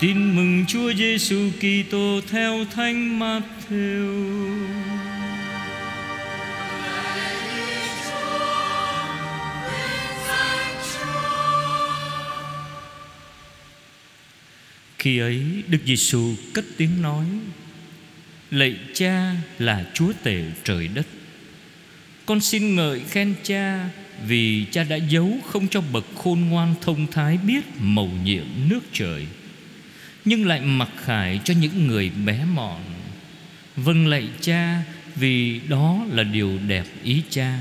Tin mừng Chúa Giêsu Kitô theo Thánh Matthew. Khi ấy, Đức Giêsu cất tiếng nói: Lạy Cha là Chúa tể trời đất. Con xin ngợi khen Cha vì Cha đã giấu không cho bậc khôn ngoan thông thái biết mầu nhiệm nước trời nhưng lại mặc khải cho những người bé mọn. Vâng lạy cha, vì đó là điều đẹp ý cha.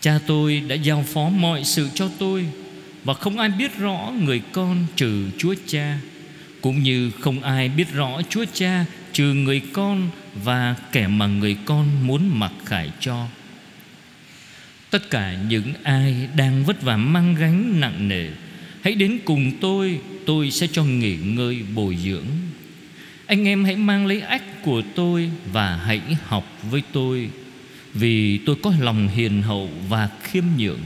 Cha tôi đã giao phó mọi sự cho tôi, và không ai biết rõ người con trừ chúa cha, cũng như không ai biết rõ chúa cha trừ người con và kẻ mà người con muốn mặc khải cho. Tất cả những ai đang vất vả mang gánh nặng nề, hãy đến cùng tôi tôi sẽ cho nghỉ ngơi bồi dưỡng. Anh em hãy mang lấy ách của tôi và hãy học với tôi, vì tôi có lòng hiền hậu và khiêm nhượng.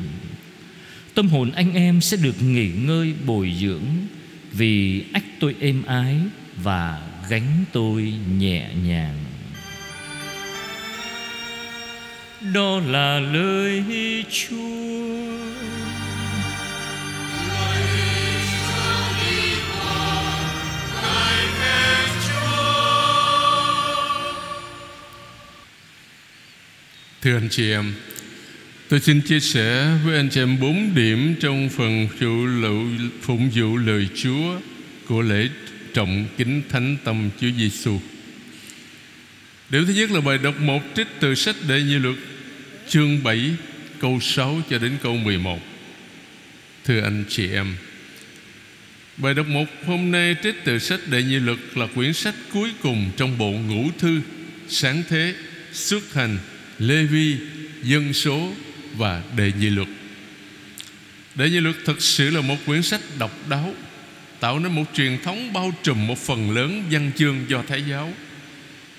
Tâm hồn anh em sẽ được nghỉ ngơi bồi dưỡng, vì ách tôi êm ái và gánh tôi nhẹ nhàng. Đó là lời chúa. Thưa anh chị em Tôi xin chia sẻ với anh chị em bốn điểm trong phần phụ lụ, phụng vụ lời Chúa của lễ trọng kính thánh tâm Chúa Giêsu. Điểm thứ nhất là bài đọc một trích từ sách Đệ Nhị Luật chương 7 câu 6 cho đến câu 11. Thưa anh chị em, bài đọc một hôm nay trích từ sách Đệ Nhị Luật là quyển sách cuối cùng trong bộ ngũ thư sáng thế xuất hành Lê Vi, Dân số và Đề Nhị Luật. Đề Nhị Luật thực sự là một quyển sách độc đáo Tạo nên một truyền thống bao trùm một phần lớn văn chương do Thái giáo.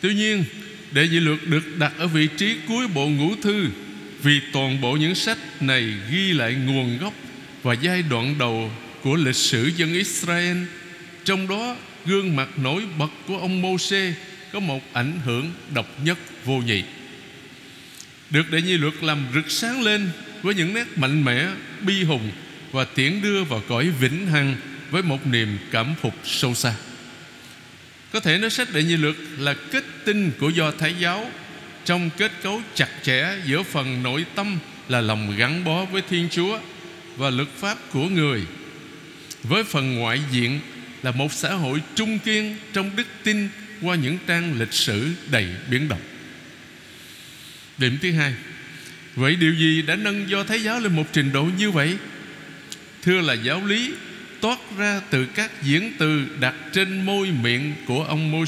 Tuy nhiên Đệ Nhị Luật được đặt ở vị trí cuối bộ ngũ thư Vì toàn bộ những sách này ghi lại nguồn gốc Và giai đoạn đầu của lịch sử dân Israel. Trong đó gương mặt nổi bật của ông Mô-xê Có một ảnh hưởng độc nhất vô nhị được đệ nhi luật làm rực sáng lên với những nét mạnh mẽ, bi hùng và tiễn đưa vào cõi vĩnh hằng với một niềm cảm phục sâu xa. Có thể nói sách đệ nhi luật là kết tinh của do Thái giáo trong kết cấu chặt chẽ giữa phần nội tâm là lòng gắn bó với Thiên Chúa và luật pháp của người với phần ngoại diện là một xã hội trung kiên trong đức tin qua những trang lịch sử đầy biến động. Điểm thứ hai Vậy điều gì đã nâng do Thái giáo lên một trình độ như vậy Thưa là giáo lý toát ra từ các diễn từ đặt trên môi miệng của ông mô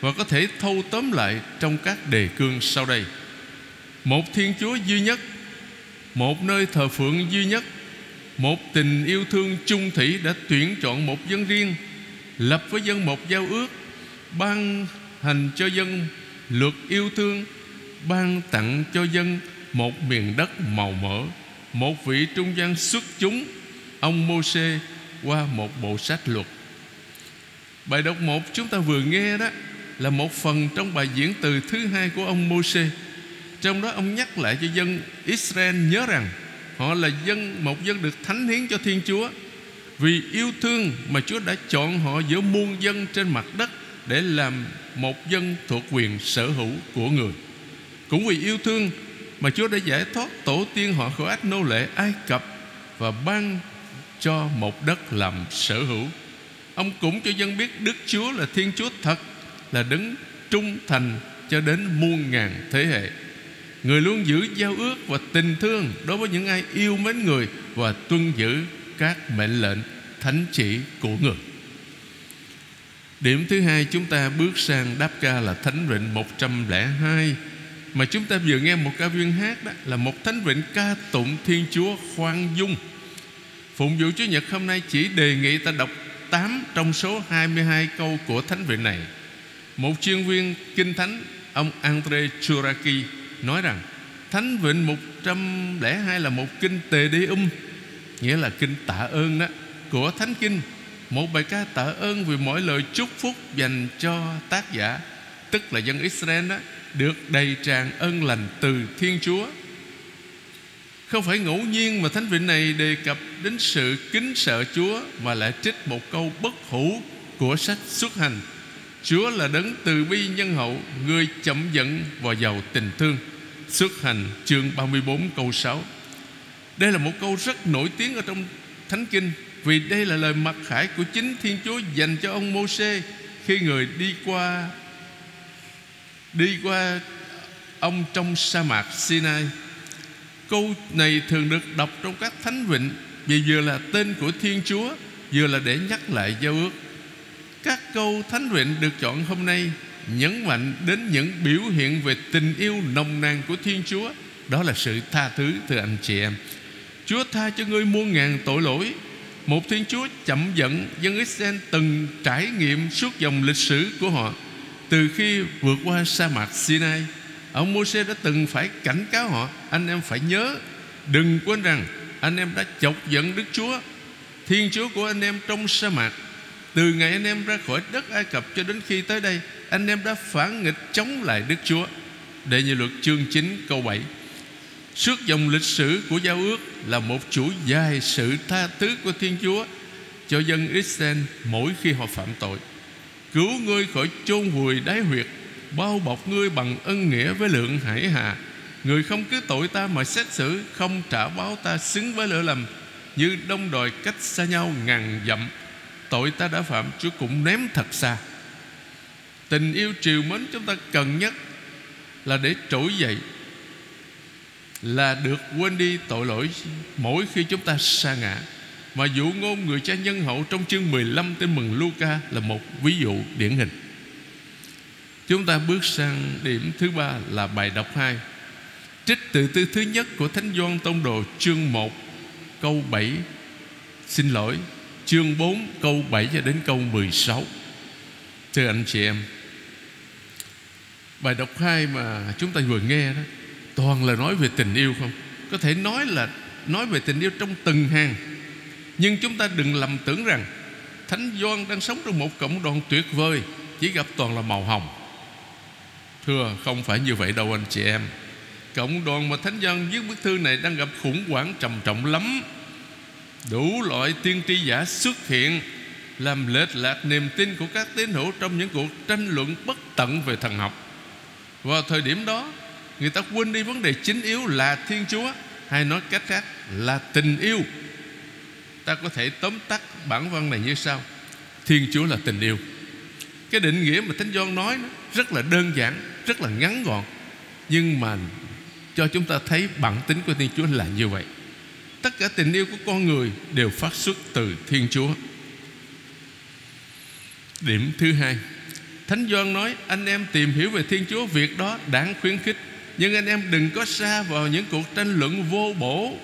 và có thể thâu tóm lại trong các đề cương sau đây. Một Thiên Chúa duy nhất, một nơi thờ phượng duy nhất, một tình yêu thương chung thủy đã tuyển chọn một dân riêng, lập với dân một giao ước, ban hành cho dân luật yêu thương ban tặng cho dân một miền đất màu mỡ, một vị trung gian xuất chúng. Ông Môsê qua một bộ sách luật. Bài đọc một chúng ta vừa nghe đó là một phần trong bài diễn từ thứ hai của ông Môsê trong đó ông nhắc lại cho dân Israel nhớ rằng họ là dân, một dân được thánh hiến cho Thiên Chúa. Vì yêu thương mà Chúa đã chọn họ giữa muôn dân trên mặt đất để làm một dân thuộc quyền sở hữu của người cũng vì yêu thương mà Chúa đã giải thoát tổ tiên họ khỏi ách nô lệ Ai Cập và ban cho một đất làm sở hữu. Ông cũng cho dân biết Đức Chúa là Thiên Chúa thật, là đứng trung thành cho đến muôn ngàn thế hệ. Người luôn giữ giao ước và tình thương đối với những ai yêu mến người và tuân giữ các mệnh lệnh thánh chỉ của người. Điểm thứ hai, chúng ta bước sang đáp ca là Thánh Vịnh 102 mà chúng ta vừa nghe một ca viên hát đó, là một thánh vịnh ca tụng Thiên Chúa khoan dung. Phụng vụ Chúa Nhật hôm nay chỉ đề nghị ta đọc 8 trong số 22 câu của thánh vịnh này. Một chuyên viên kinh thánh, ông Andre Churaki, nói rằng, Thánh vịnh 102 là một kinh tề đi um Nghĩa là kinh tạ ơn đó, Của thánh kinh Một bài ca tạ ơn vì mỗi lời chúc phúc dành cho tác giả, Tức là dân Israel đó được đầy tràn ân lành từ Thiên Chúa. Không phải ngẫu nhiên mà Thánh Vịnh này đề cập đến sự kính sợ Chúa Mà lại trích một câu bất hủ của sách xuất hành. Chúa là đấng từ bi nhân hậu, Người chậm giận và giàu tình thương. Xuất hành chương 34 câu 6 Đây là một câu rất nổi tiếng ở trong Thánh Kinh, Vì đây là lời mặc khải của chính Thiên Chúa Dành cho ông mô Khi người đi qua Đi qua ông trong sa mạc Sinai. Câu này thường được đọc trong các thánh vịnh, Vì vừa là tên của Thiên Chúa, Vừa là để nhắc lại giao ước. Các câu thánh vịnh được chọn hôm nay Nhấn mạnh đến những biểu hiện về tình yêu nồng nàn của Thiên Chúa. Đó là sự tha thứ, thưa anh chị em. Chúa tha cho ngươi muôn ngàn tội lỗi. Một Thiên Chúa chậm giận Dân Israel từng trải nghiệm suốt dòng lịch sử của họ. Từ khi vượt qua sa mạc Sinai, Ông Môi-se đã từng phải cảnh cáo họ, Anh em phải nhớ, Đừng quên rằng anh em đã chọc giận Đức Chúa. Thiên Chúa của anh em trong sa mạc, Từ ngày anh em ra khỏi đất Ai Cập cho đến khi tới đây, Anh em đã phản nghịch chống lại Đức Chúa. Đệ như luật chương 9 câu 7 Suốt dòng lịch sử của giao ước Là một chuỗi dài sự tha thứ của Thiên Chúa Cho dân Israel mỗi khi họ phạm tội. Cứu ngươi khỏi chôn vùi đáy huyệt, Bao bọc ngươi bằng ân nghĩa với lượng hải hà. Người không cứ tội ta mà xét xử, Không trả báo ta xứng với lỗi lầm. Như đông đòi cách xa nhau ngàn dặm, Tội ta đã phạm, Chúa cũng ném thật xa. Tình yêu triều mến chúng ta cần nhất Là để trỗi dậy, Là được quên đi tội lỗi Mỗi khi chúng ta sa ngã. Mà dụ ngôn người cha nhân hậu Trong chương 15 tên mừng Luca Là một ví dụ điển hình. Chúng ta bước sang điểm thứ ba là bài đọc 2 Trích từ tư thứ nhất của Thánh Doan Tông Đồ, chương 1 câu 7 Xin lỗi, Chương 4 câu 7 cho đến câu 16 Thưa anh chị em, Bài đọc 2 mà chúng ta vừa nghe đó, Toàn là nói về tình yêu không? Có thể nói là Nói về tình yêu trong từng hàng nhưng chúng ta đừng lầm tưởng rằng Thánh Doan đang sống trong một cộng đoàn tuyệt vời, Chỉ gặp toàn là màu hồng. Thưa, không phải như vậy đâu anh chị em. Cộng đoàn mà Thánh Doan viết bức thư này Đang gặp khủng hoảng trầm trọng lắm. Đủ loại tiên tri giả xuất hiện, Làm lệch lạc niềm tin của các tín hữu Trong những cuộc tranh luận bất tận về thần học. Vào thời điểm đó, Người ta quên đi vấn đề chính yếu là Thiên Chúa, Hay nói cách khác là tình yêu. Ta có thể tóm tắt bản văn này như sau. Thiên Chúa là tình yêu. Cái định nghĩa mà Thánh Doan nói đó, Rất là đơn giản Rất là ngắn gọn. Nhưng mà cho chúng ta thấy bản tính của Thiên Chúa là như vậy. Tất cả tình yêu của con người Đều phát xuất từ Thiên Chúa. Điểm thứ hai Thánh Doan nói Anh em tìm hiểu về Thiên Chúa Việc đó đáng khuyến khích. Nhưng anh em đừng có xa vào những cuộc tranh luận vô bổ.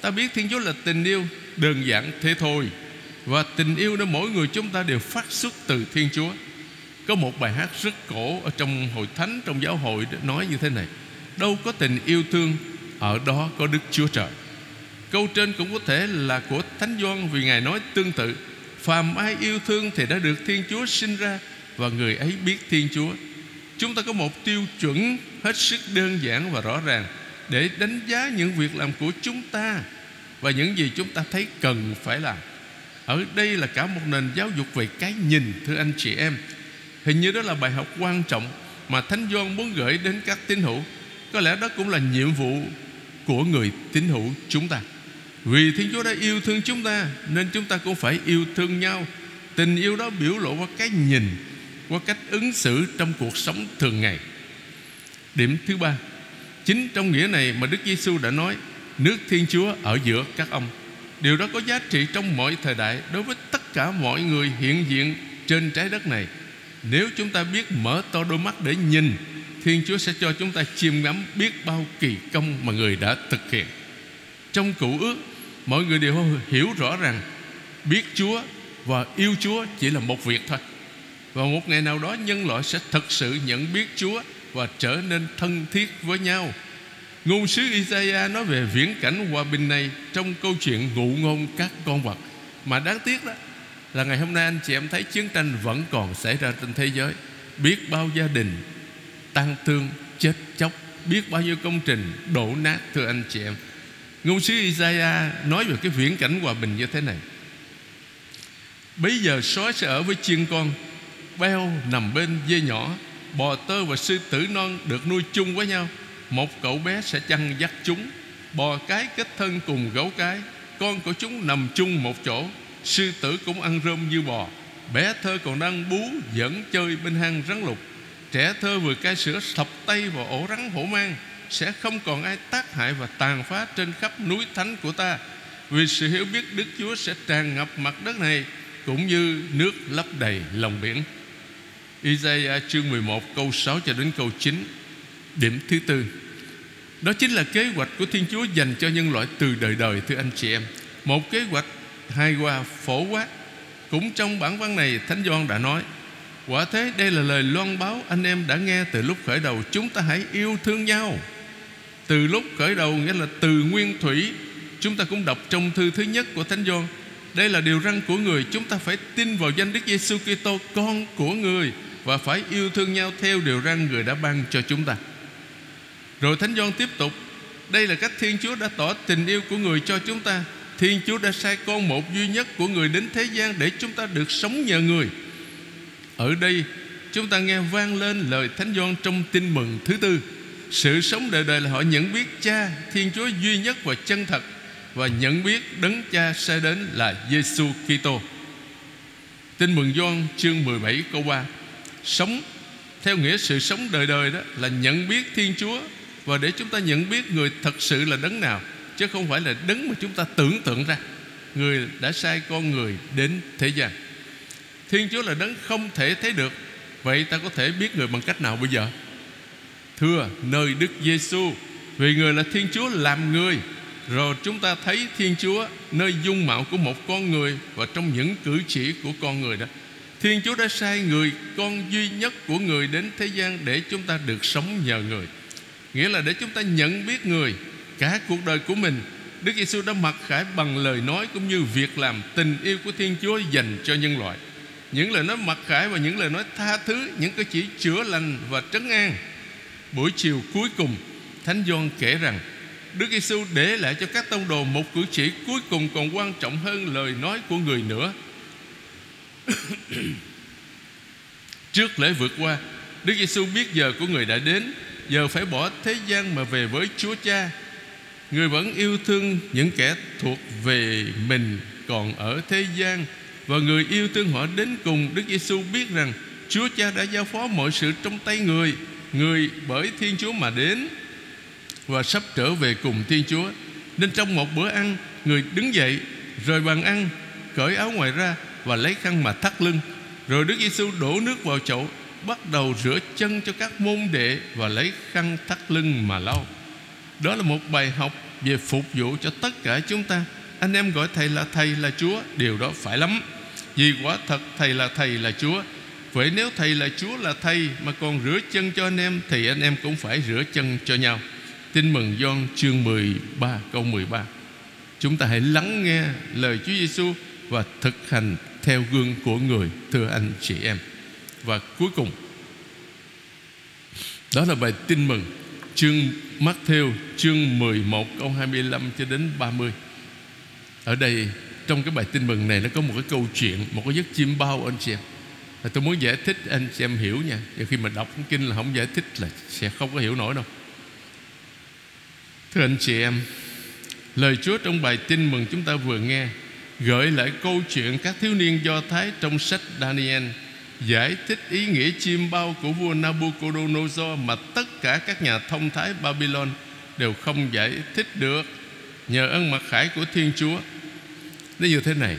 Ta biết Thiên Chúa là tình yêu Đơn giản thế thôi. Và tình yêu đó mỗi người chúng ta đều phát xuất từ Thiên Chúa. Có một bài hát rất cổ Ở trong hội thánh, trong giáo hội Nói như thế này. Đâu có tình yêu thương Ở đó có Đức Chúa Trời. Câu trên cũng có thể là của Thánh Doan Vì Ngài nói tương tự. Phàm ai yêu thương thì đã được Thiên Chúa sinh ra Và người ấy biết Thiên Chúa. Chúng ta có một tiêu chuẩn Hết sức đơn giản và rõ ràng Để đánh giá những việc làm của chúng ta. Và những gì chúng ta thấy cần phải làm. Ở đây là cả một nền giáo dục về cái nhìn, Thưa anh chị em. Hình như đó là bài học quan trọng Mà Thánh gioan muốn gửi đến các tín hữu. Có lẽ đó cũng là nhiệm vụ Của người tín hữu chúng ta. Vì Thiên Chúa đã yêu thương chúng ta, Nên chúng ta cũng phải yêu thương nhau. Tình yêu đó biểu lộ qua cái nhìn, Qua cách ứng xử trong cuộc sống thường ngày. Điểm thứ ba, Chính trong nghĩa này mà Đức Giêsu đã nói Nước Thiên Chúa ở giữa các ông. Điều đó có giá trị trong mọi thời đại Đối với tất cả mọi người hiện diện trên trái đất này. Nếu chúng ta biết mở to đôi mắt để nhìn, Thiên Chúa sẽ cho chúng ta chiêm ngắm biết bao kỳ công mà người đã thực hiện. Trong cựu ước, Mọi người đều hiểu rõ rằng Biết Chúa và yêu Chúa chỉ là một việc thôi. Và một ngày nào đó nhân loại sẽ thật sự nhận biết Chúa Và trở nên thân thiết với nhau. Ngôn sứ Isaiah nói về viễn cảnh hòa bình này Trong câu chuyện ngụ ngôn các con vật. Mà đáng tiếc đó là ngày hôm nay anh chị em thấy chiến tranh vẫn còn xảy ra trên thế giới. Biết bao gia đình tăng thương, chết chóc, biết bao nhiêu công trình đổ nát, thưa anh chị em. Ngôn sứ Isaiah nói về cái viễn cảnh hòa bình như thế này. Bây giờ sói sẽ ở với chiên con, Beo nằm bên dê nhỏ, Bò tơ và sư tử non được nuôi chung với nhau. Một cậu bé sẽ chăn dắt chúng, Bò cái kết thân cùng gấu cái. Con của chúng nằm chung một chỗ. Sư tử cũng ăn rơm như bò. Bé thơ còn đang bú Dẫn chơi bên hang rắn lục. Trẻ thơ vừa cai sữa thập tay vào ổ rắn hổ mang, Sẽ không còn ai tác hại và tàn phá Trên khắp núi thánh của ta. Vì sự hiểu biết Đức Chúa sẽ tràn ngập mặt đất này, Cũng như nước lấp đầy lòng biển. Isaiah chương 11 câu 6 cho đến câu 9 Điểm thứ tư. Đó chính là kế hoạch của Thiên Chúa dành cho nhân loại từ đời đời, thưa anh chị em. Một kế hoạch hài hòa, phổ quát. Cũng trong bản văn này, Thánh Gioan đã nói, Quả thế đây là lời loan báo anh em đã nghe từ lúc khởi đầu. Chúng ta hãy yêu thương nhau. Từ lúc khởi đầu, nghĩa là từ nguyên thủy, Chúng ta cũng đọc trong thư thứ nhất của Thánh Gioan, Đây là điều răn của người. Chúng ta phải tin vào danh Đức Giêsu Kitô, Con của người, Và phải yêu thương nhau theo điều răn người đã ban cho chúng ta. Rồi Thánh Doan tiếp tục, Đây là cách Thiên Chúa đã tỏ tình yêu của người cho chúng ta. Thiên Chúa đã sai con một duy nhất của người đến thế gian Để chúng ta được sống nhờ người. Ở đây, chúng ta nghe vang lên lời Thánh Doan trong tin mừng thứ tư. Sự sống đời đời là họ nhận biết cha, Thiên Chúa duy nhất và chân thật, Và nhận biết đấng cha sẽ đến là Giêsu Kitô. Tin mừng Doan chương 17 câu 3 Sống, theo nghĩa sự sống đời đời đó Là nhận biết Thiên Chúa và để chúng ta nhận biết người thật sự là đấng nào, Chứ không phải là đấng mà chúng ta tưởng tượng ra. Người đã sai con người đến thế gian. Thiên Chúa là đấng không thể thấy được. Vậy ta có thể biết người bằng cách nào bây giờ? Thưa nơi Đức Giêsu Vì người là Thiên Chúa làm người, Rồi chúng ta thấy Thiên Chúa Nơi dung mạo của một con người Và trong những cử chỉ của con người đó. Thiên Chúa đã sai người, Con duy nhất của người đến thế gian Để chúng ta được sống nhờ người. Nghĩa là để chúng ta nhận biết người, Cả cuộc đời của mình, Đức Giêsu đã mặc khải bằng lời nói Cũng như việc làm tình yêu của Thiên Chúa Dành cho nhân loại. Những lời nói mặc khải và những lời nói tha thứ, Những cái chỉ chữa lành và trấn an. Buổi chiều cuối cùng, Thánh Gioan kể rằng, Đức Giêsu để lại cho các tông đồ Một cử chỉ cuối cùng còn quan trọng hơn Lời nói của người nữa. Trước lễ vượt qua, Đức Giêsu biết giờ của người đã đến. Giờ phải bỏ thế gian mà về với Chúa Cha. Người vẫn yêu thương những kẻ thuộc về mình còn ở thế gian, Và người yêu thương họ đến cùng Đức Giêsu biết rằng Chúa Cha đã giao phó mọi sự trong tay người Người bởi Thiên Chúa mà đến Và sắp trở về cùng Thiên Chúa. Nên trong một bữa ăn, Người đứng dậy, Rời bàn ăn, Cởi áo ngoài ra Và lấy khăn mà thắt lưng. Rồi Đức Giêsu đổ nước vào chậu Bắt đầu rửa chân cho các môn đệ Và lấy khăn thắt lưng mà lau. Đó là một bài học về phục vụ cho tất cả chúng ta. Anh em gọi Thầy là Thầy là Chúa, Điều đó phải lắm. Vì quả thật Thầy là Thầy là Chúa. Vậy nếu Thầy là Chúa là Thầy Mà còn rửa chân cho anh em, Thì anh em cũng phải rửa chân cho nhau. Tin mừng Gioan chương 13 câu 13 Chúng ta hãy lắng nghe lời Chúa Giêsu Và thực hành theo gương của người, Thưa anh chị em. Và cuối cùng, Đó là bài tin mừng, Chương Matthew, chương 11 câu 25 cho đến 30 Ở đây, trong cái bài tin mừng này, Nó có một cái câu chuyện, Một cái giấc chim bao anh chị em. Và Tôi muốn giải thích anh chị em hiểu nha. Và khi mà đọc kinh là không giải thích là Sẽ không có hiểu nổi đâu. Thưa anh chị em, Lời Chúa trong bài tin mừng chúng ta vừa nghe Gợi lại câu chuyện các thiếu niên Do Thái trong sách Daniel giải thích ý nghĩa chim bao của vua Nabucodonosor mà tất cả các nhà thông thái Babylon đều không giải thích được nhờ ân mặc khải của Thiên Chúa. Nó như thế này,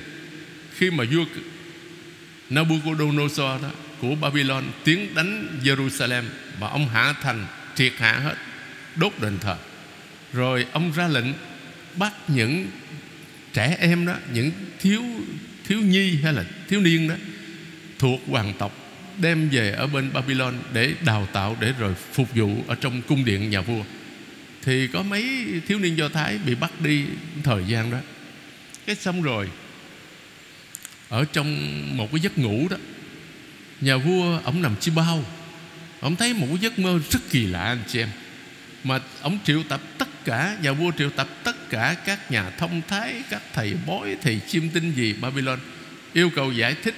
khi mà vua Nabucodonosor đó của Babylon tiến đánh Jerusalem và ông hạ thành triệt hạ hết, đốt đền thờ. Rồi ông ra lệnh bắt những trẻ em đó, những thiếu thiếu nhi hay là thiếu niên đó thuộc hoàng tộc, đem về ở bên Babylon để đào tạo, để rồi phục vụ ở trong cung điện nhà vua. Thì có mấy thiếu niên Do Thái bị bắt đi thời gian đó. Cái xong rồi, ở trong một cái giấc ngủ đó, nhà vua ông nằm chi bao. Ông thấy một cái giấc mơ rất kỳ lạ, anh chị em. Mà ông triệu tập tất cả, nhà vua triệu tập tất cả các nhà thông thái, các thầy bói, thầy chiêm tinh gì Babylon, yêu cầu giải thích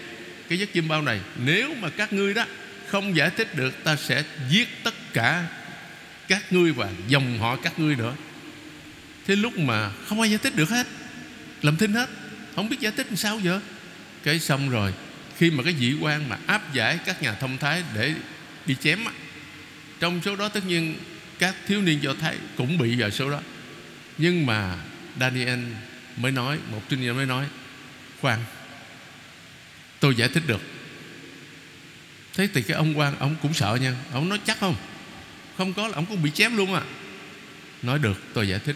cái giấc chiêm bao này. Nếu mà các ngươi đó không giải thích được, ta sẽ giết tất cả các ngươi và dòng họ các ngươi nữa. Thế lúc mà không ai giải thích được hết, làm thinh hết, không biết giải thích làm sao giờ? Cái xong rồi, khi mà cái vị quan mà áp giải các nhà thông thái để đi chém trong số đó tất nhiên các thiếu niên do thái cũng bị vào số đó. Nhưng mà Daniel mới nói, một trinh nhân mới nói, khoan tôi giải thích được. Thế thì cái ông quan, ông cũng sợ nha. Ông nói chắc không? Không có là ông cũng bị chém luôn à. Nói được, tôi giải thích.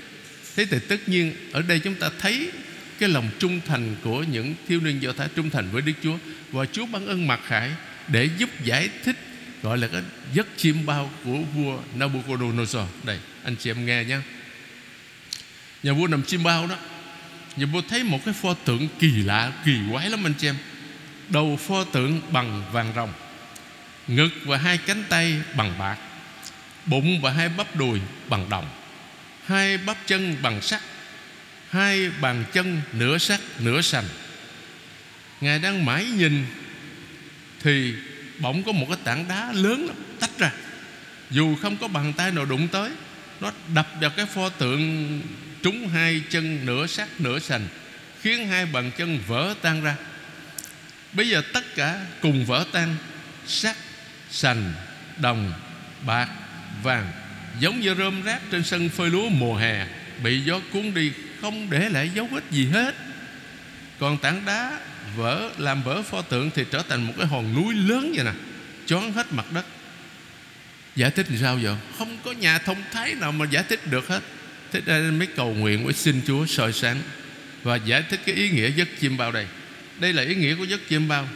Thế thì tất nhiên, ở đây chúng ta thấy cái lòng trung thành của những thiếu niên do thái trung thành với đức chúa. Và chúa ban ơn mặc khải để giúp giải thích, gọi là cái giấc chim bao của vua Nabucodonosor. Đây, anh chị em nghe nhé nhà vua nằm chim bao đó. Nhà vua thấy một cái pho tượng kỳ lạ, kỳ quái lắm anh chị em đầu pho tượng bằng vàng rồng, ngực và hai cánh tay bằng bạc, bụng và hai bắp đùi bằng đồng, hai bắp chân bằng sắt, hai bàn chân nửa sắt nửa sành. Ngài đang mãi nhìn thì bỗng có một cái tảng đá lớn tách ra. Dù không có bàn tay nào đụng tới, nó đập vào cái pho tượng trúng hai chân nửa sắt nửa sành, khiến hai bàn chân vỡ tan ra bây giờ tất cả cùng vỡ tan sắt sành, đồng, bạc, vàng. Giống như rơm rác trên sân phơi lúa mùa hè, bị gió cuốn đi, không để lại dấu vết gì hết. Còn tảng đá vỡ, làm vỡ pho tượng thì trở thành một cái hòn núi lớn vậy nè choán hết mặt đất. Giải thích làm sao vậy không có nhà thông thái nào mà giải thích được hết. Thế nên mới cầu nguyện với xin Chúa soi sáng và giải thích cái ý nghĩa giấc chim bao đây đây là ý nghĩa của giấc chiêm bao.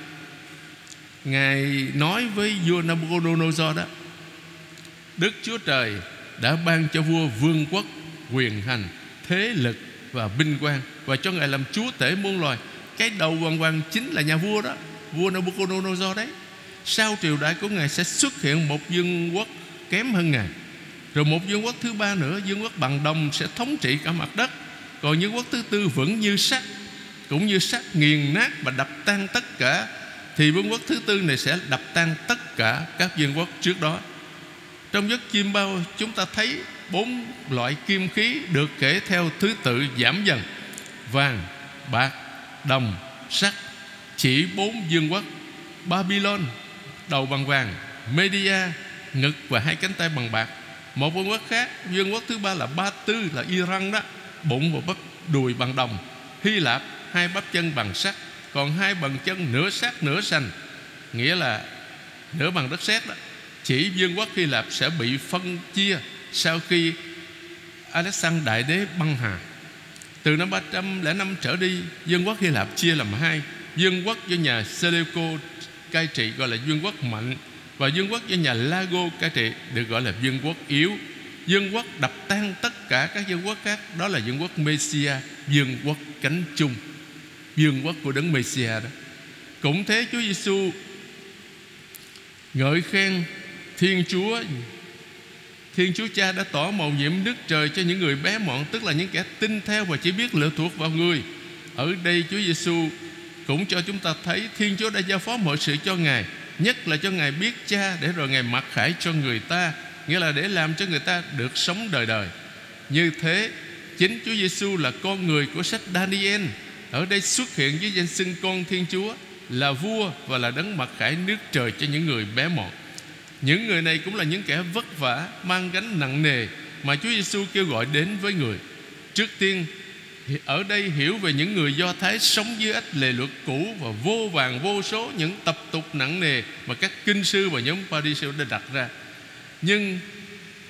Ngài nói với vua Nabucodonosor đó, Đức Chúa Trời đã ban cho vua vương quốc quyền hành, thế lực và binh quan và cho ngài làm chúa tể muôn loài. Cái đầu hoàng hoàng chính là nhà vua đó, vua Nabucodonosor đấy. Sau triều đại của ngài sẽ xuất hiện một vương quốc kém hơn ngài. Rồi một vương quốc thứ ba nữa, vương quốc bằng đồng sẽ thống trị cả mặt đất. Còn vương quốc thứ tư vẫn như sắt cũng như sắt nghiền nát và đập tan tất cả, thì vương quốc thứ tư này sẽ đập tan tất cả các vương quốc trước đó. Trong giấc chim bao, chúng ta thấy bốn loại kim khí được kể theo thứ tự giảm dần vàng, bạc, đồng, sắt. Chỉ bốn vương quốc Babylon, đầu bằng vàng, Media, ngực và hai cánh tay bằng bạc. Một vương quốc khác, vương quốc thứ ba là Ba Tư, là Iran đó, bụng và bắp đùi bằng đồng, Hy Lạp hai bắp chân bằng sắt, còn hai bàn chân nửa sắt nửa sành. Nghĩa là nửa bằng đất sét đó. Chỉ vương quốc Hy Lạp sẽ bị phân chia sau khi Alexander Đại Đế băng hà. Từ năm 305 trở đi, vương quốc Hy Lạp chia làm hai. Vương quốc do nhà Seleuco cai trị gọi là vương quốc mạnh và vương quốc do nhà Lago cai trị được gọi là vương quốc yếu. Vương quốc đập tan tất cả các vương quốc khác, đó là vương quốc Messia vương quốc cánh chung vương quốc của đấng Messia đó. Cũng thế Chúa Giêsu ngợi khen Thiên Chúa. Thiên Chúa Cha đã tỏ màu nhiệm đức trời cho những người bé mọn, Tức là những kẻ tin theo và chỉ biết lựa thuộc vào người. Ở đây Chúa Giêsu cũng cho chúng ta thấy Thiên Chúa đã giao phó mọi sự cho Ngài, Nhất là cho Ngài biết cha Để rồi Ngài mặc khải cho người ta, Nghĩa là để làm cho người ta được sống đời đời. Như thế, Chính Chúa Giêsu là con người của sách Daniel. Ở đây xuất hiện với danh xưng con Thiên Chúa, Là vua và là đấng mặc khải nước trời cho những người bé mọn. Những người này cũng là những kẻ vất vả, Mang gánh nặng nề Mà Chúa Giêsu kêu gọi đến với người. Trước tiên ở đây hiểu về những người Do Thái sống dưới ách lề luật cũ Và vô vàng, vô số những tập tục nặng nề Mà các kinh sư và nhóm Pharisee đã đặt ra. Nhưng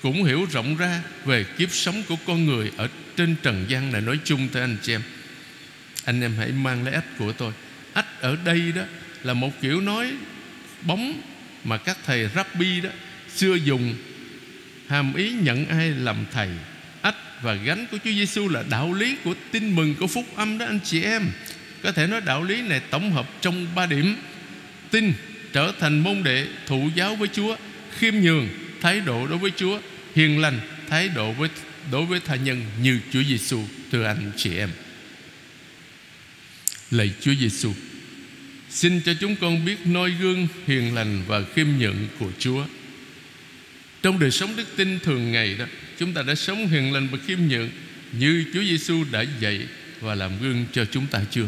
cũng hiểu rộng ra Về kiếp sống của con người Ở trên trần gian này. Nói chung tới anh chị em. Anh em hãy mang lấy ách của tôi. Ách ở đây đó Là một kiểu nói bóng mà các thầy rabbi đó xưa dùng. Hàm ý nhận ai làm thầy. Ách và gánh của Chúa Giêsu là đạo lý của tin mừng, của phúc âm đó anh chị em. Có thể nói đạo lý này tổng hợp trong ba điểm. Tin trở thành môn đệ, thụ giáo với Chúa. Khiêm nhường, thái độ đối với Chúa. Hiền lành, thái độ với, đối với tha nhân như Chúa Giêsu thưa anh chị em lạy Chúa Giêsu. Xin cho chúng con biết noi gương hiền lành và khiêm nhượng của Chúa. Trong đời sống đức tin thường ngày đó, chúng ta đã sống hiền lành và khiêm nhượng như Chúa Giêsu đã dạy và làm gương cho chúng ta chưa?